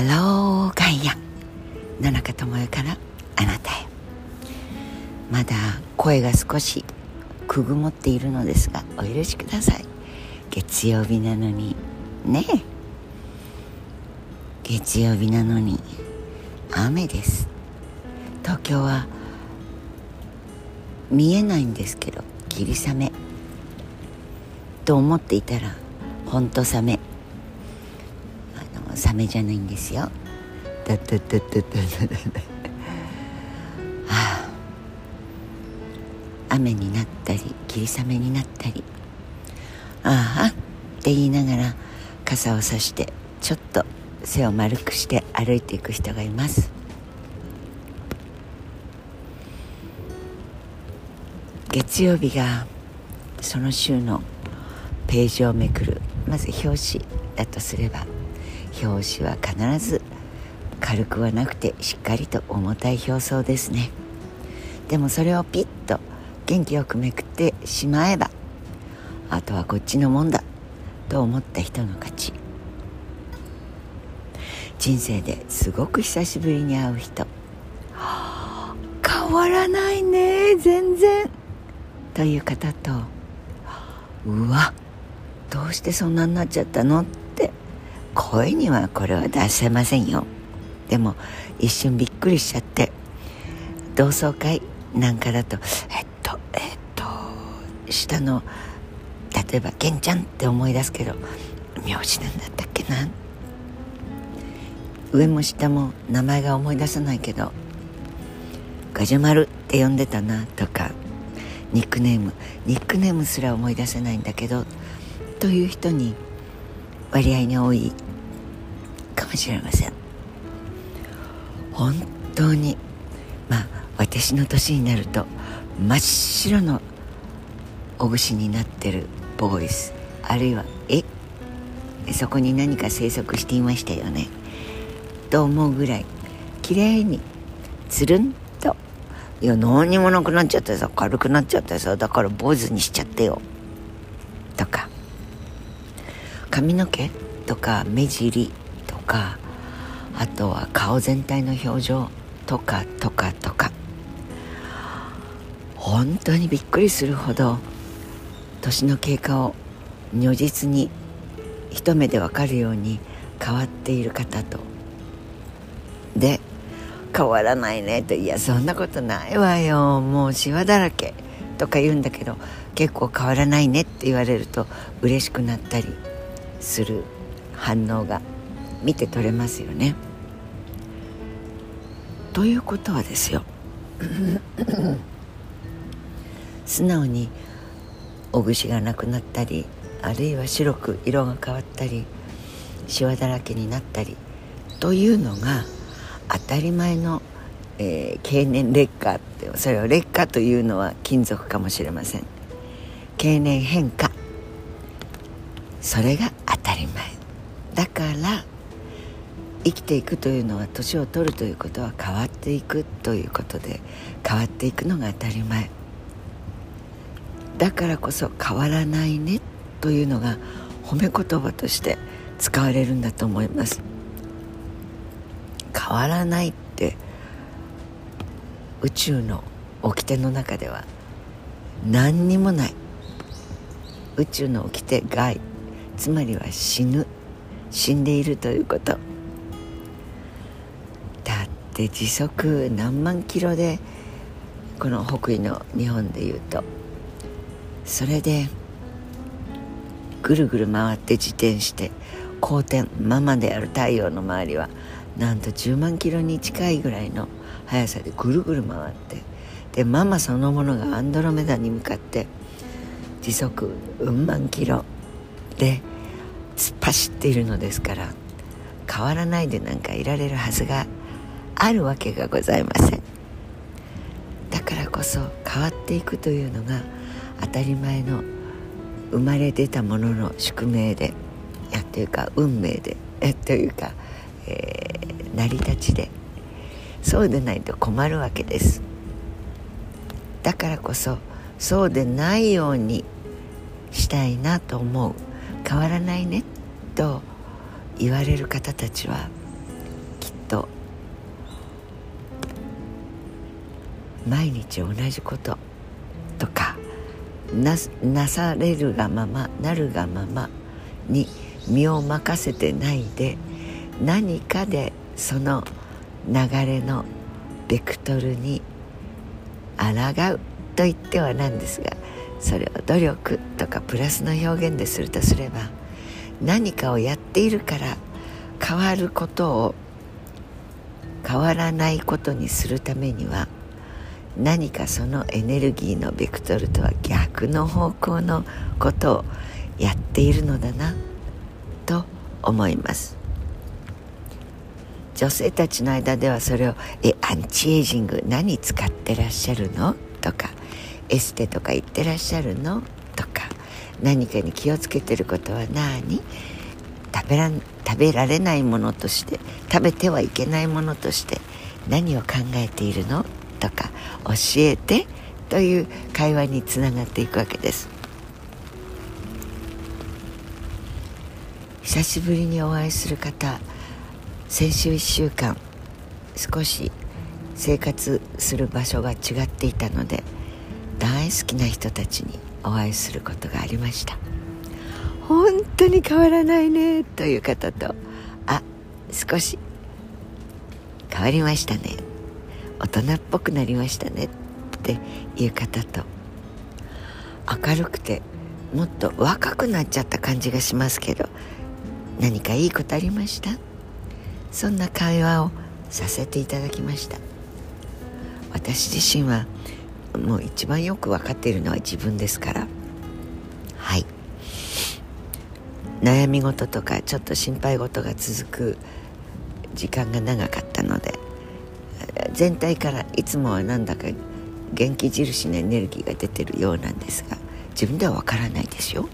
ハローガイア野中智代からあなたへ。まだ声が少しくぐもっているのですがお許しください。月曜日なのにね。え月曜日なのに雨です。東京は見えないんですけど霧雨。と思っていたらほんと雨。サメじゃないんですよ。だだだだだだはあ。雨になったり霧雨になったり。ああって言いながら傘をさしてちょっと背を丸くして歩いていく人がいます。月曜日がその週のページをめくるまず表紙だとすれば表紙は必ず軽くはなくてしっかりと重たい表層ですね。でもそれをピッと元気よくめくってしまえばあとはこっちのもんだと思った人の勝ち。人生ですごく久しぶりに会う人。変わらないね全然。という方とうわどうしてそんなになっちゃったの？声にはこれは出せませんよ。でも一瞬びっくりしちゃって同窓会なんかだとえっとえっと下の例えば「ケンちゃん」って思い出すけど名字なんだったっけな？上も下も名前が思い出せないけどガジュマルって呼んでたなとかニックネームニックネームすら思い出せないんだけどという人に割合に多いかもしれません。本当にまあ私の年になると真っ白のお串になってるボーイスあるいはえ？そこに何か生息していましたよね？と思うぐらい綺麗につるんといや何にもなくなっちゃってさ軽くなっちゃってさだから坊主にしちゃってよ。とか髪の毛とか目尻かあとは顔全体の表情とかとかとか。本当にびっくりするほど年の経過を如実に一目でわかるように変わっている方と。で変わらないねといやそんなことないわよもうシワだらけとか言うんだけど結構変わらないねって言われると嬉しくなったりする反応が見て取れますよね。ということはですよ。素直におぐしがなくなったりあるいは白く色が変わったりシワだらけになったりというのが当たり前の、えー、経年劣化ってそれを劣化というのは金属かもしれません。経年変化。それが当たり前。だから生きていくというのは年を取るということは変わっていくということで変わっていくのが当たり前。だからこそ変わらないねというのが褒め言葉として使われるんだと思います。変わらないって宇宙の掟の中では何にもない。宇宙の掟外つまりは死ぬ死んでいるということ。だって時速何万キロでこの北緯の日本でいうと。それでぐるぐる回って自転して公転ママである太陽の周りはなんと10万キロに近いぐらいの速さでぐるぐる回ってでママそのものがアンドロメダに向かって時速うん万キロで突っ走っているのですから変わらないでなんかいられるはずがあるわけがございません。だからこそ変わっていくというのが当たり前の生まれ出たものの宿命でやというか運命でえというか、えー、成り立ちでそうでないと困るわけです。だからこそそうでないようにしたいなと思う。変わらないねと言われる方たちは毎日同じこととかななされるがままなるがままに身を任せてないで何かでその流れのベクトルに抗うと言ってはなんですがそれを努力とかプラスの表現でするとすれば何かをやっているから変わることを変わらないことにするためには何かそのエネルギーのベクトルとは逆の方向のことをやっているのだなと思います女性たちの間ではそれを「えアンチエイジング何使ってらっしゃるの?」とか「エステとか言ってらっしゃるの?」とか「何かに気をつけてることは何?」食べら食べられないものとして食べてはいけないものとして何を考えているの？とか教えてという会話につながっていくわけです。久しぶりにお会いする方先週1週間少し生活する場所が違っていたので大好きな人たちにお会いすることがありました。本当に変わらないねという方とあ少し変わりましたね。大人っぽくなりましたねっていう方と明るくてもっと若くなっちゃった感じがしますけど何かいいことありました？そんな会話をさせていただきました。私自身はもう一番よく分かっているのは自分ですから。はい。悩み事とかちょっと心配事が続く時間が長かったので全体からいつもはなんだか元気印のエネルギーが出てるようなんですが自分では分からないですよ。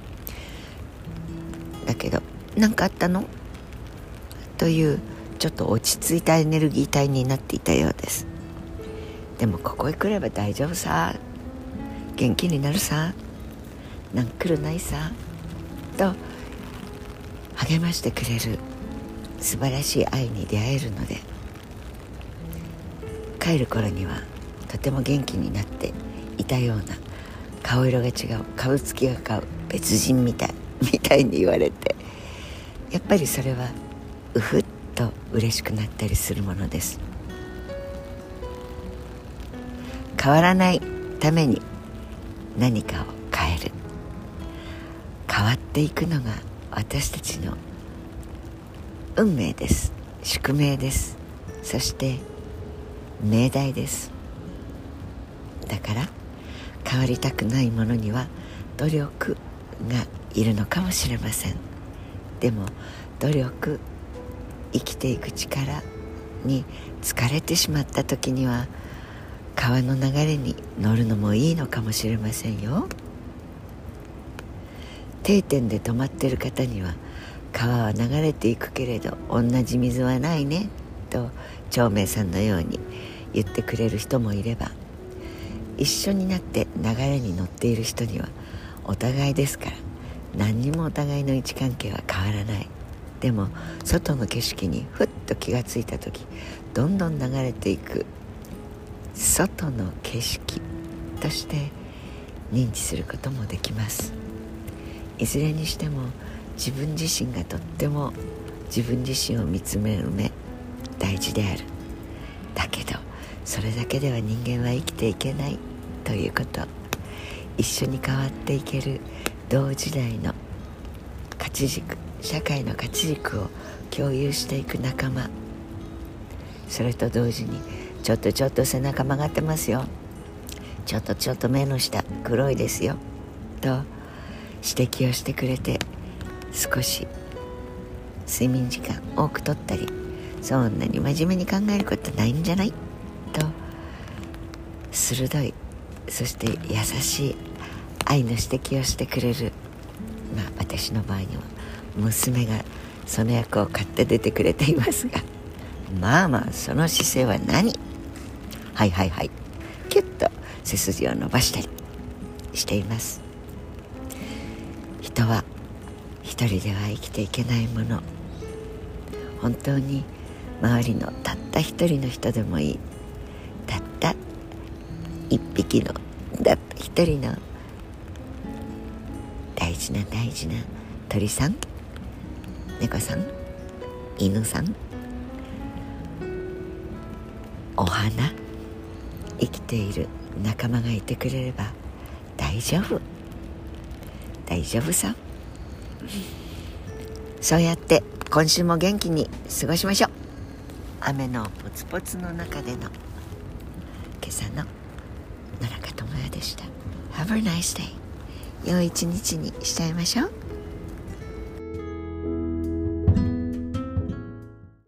だけど何かあったの？というちょっと落ち着いたエネルギー体になっていたようです。でもここへ来れば大丈夫さ。元気になるさ。なん来るないさ。と励ましてくれる素晴らしい愛に出会えるので帰る頃にはとても元気になっていたような顔色が違う。顔つきが変う別人みたいみたいに言われて。やっぱりそれはうふっと嬉しくなったりするものです。変わらないために何かを変える。変わっていくのが私たちの運命です。宿命です。そして命題です。だから変わりたくないものには努力がいるのかもしれません。でも努力生きていく力に疲れてしまった時には川の流れに乗るのもいいのかもしれませんよ。定点で止まってる方には川は流れていくけれど同じ水はないねと長明さんのように言ってくれる人もいれば一緒になって流れに乗っている人にはお互いですから何にもお互いの位置関係は変わらない。でも外の景色にふっと気がついた時どんどん流れていく外の景色として認知することもできます。いずれにしても自分自身がとっても自分自身を見つめる目大事である。だけどそれだけでは人間は生きていけないということ。一緒に変わっていける同時代の価値軸社会の価値軸を共有していく仲間。それと同時にちょっとちょっと背中曲がってますよ。ちょっとちょっと目の下黒いですよ。と指摘をしてくれて少し睡眠時間多くとったりそんなに真面目に考えることないんじゃない？と鋭いそして優しい愛の指摘をしてくれる。まあ私の場合には娘がその役を買って出てくれていますが。まあまあその姿勢は何？はいはいはい。キュッと背筋を伸ばしたり。しています。人は一人では生きていけないもの。本当に周りのたった一人の人でもいい。たった一匹のだった一人の大事な大事な鳥さん猫さん犬さんお花生きている仲間がいてくれれば大丈夫。大丈夫さ。そうやって今週も元気に過ごしましょう。雨のポツポツの中での今朝の野中智也でした。Have a nice day 良い一日にしちゃいましょう。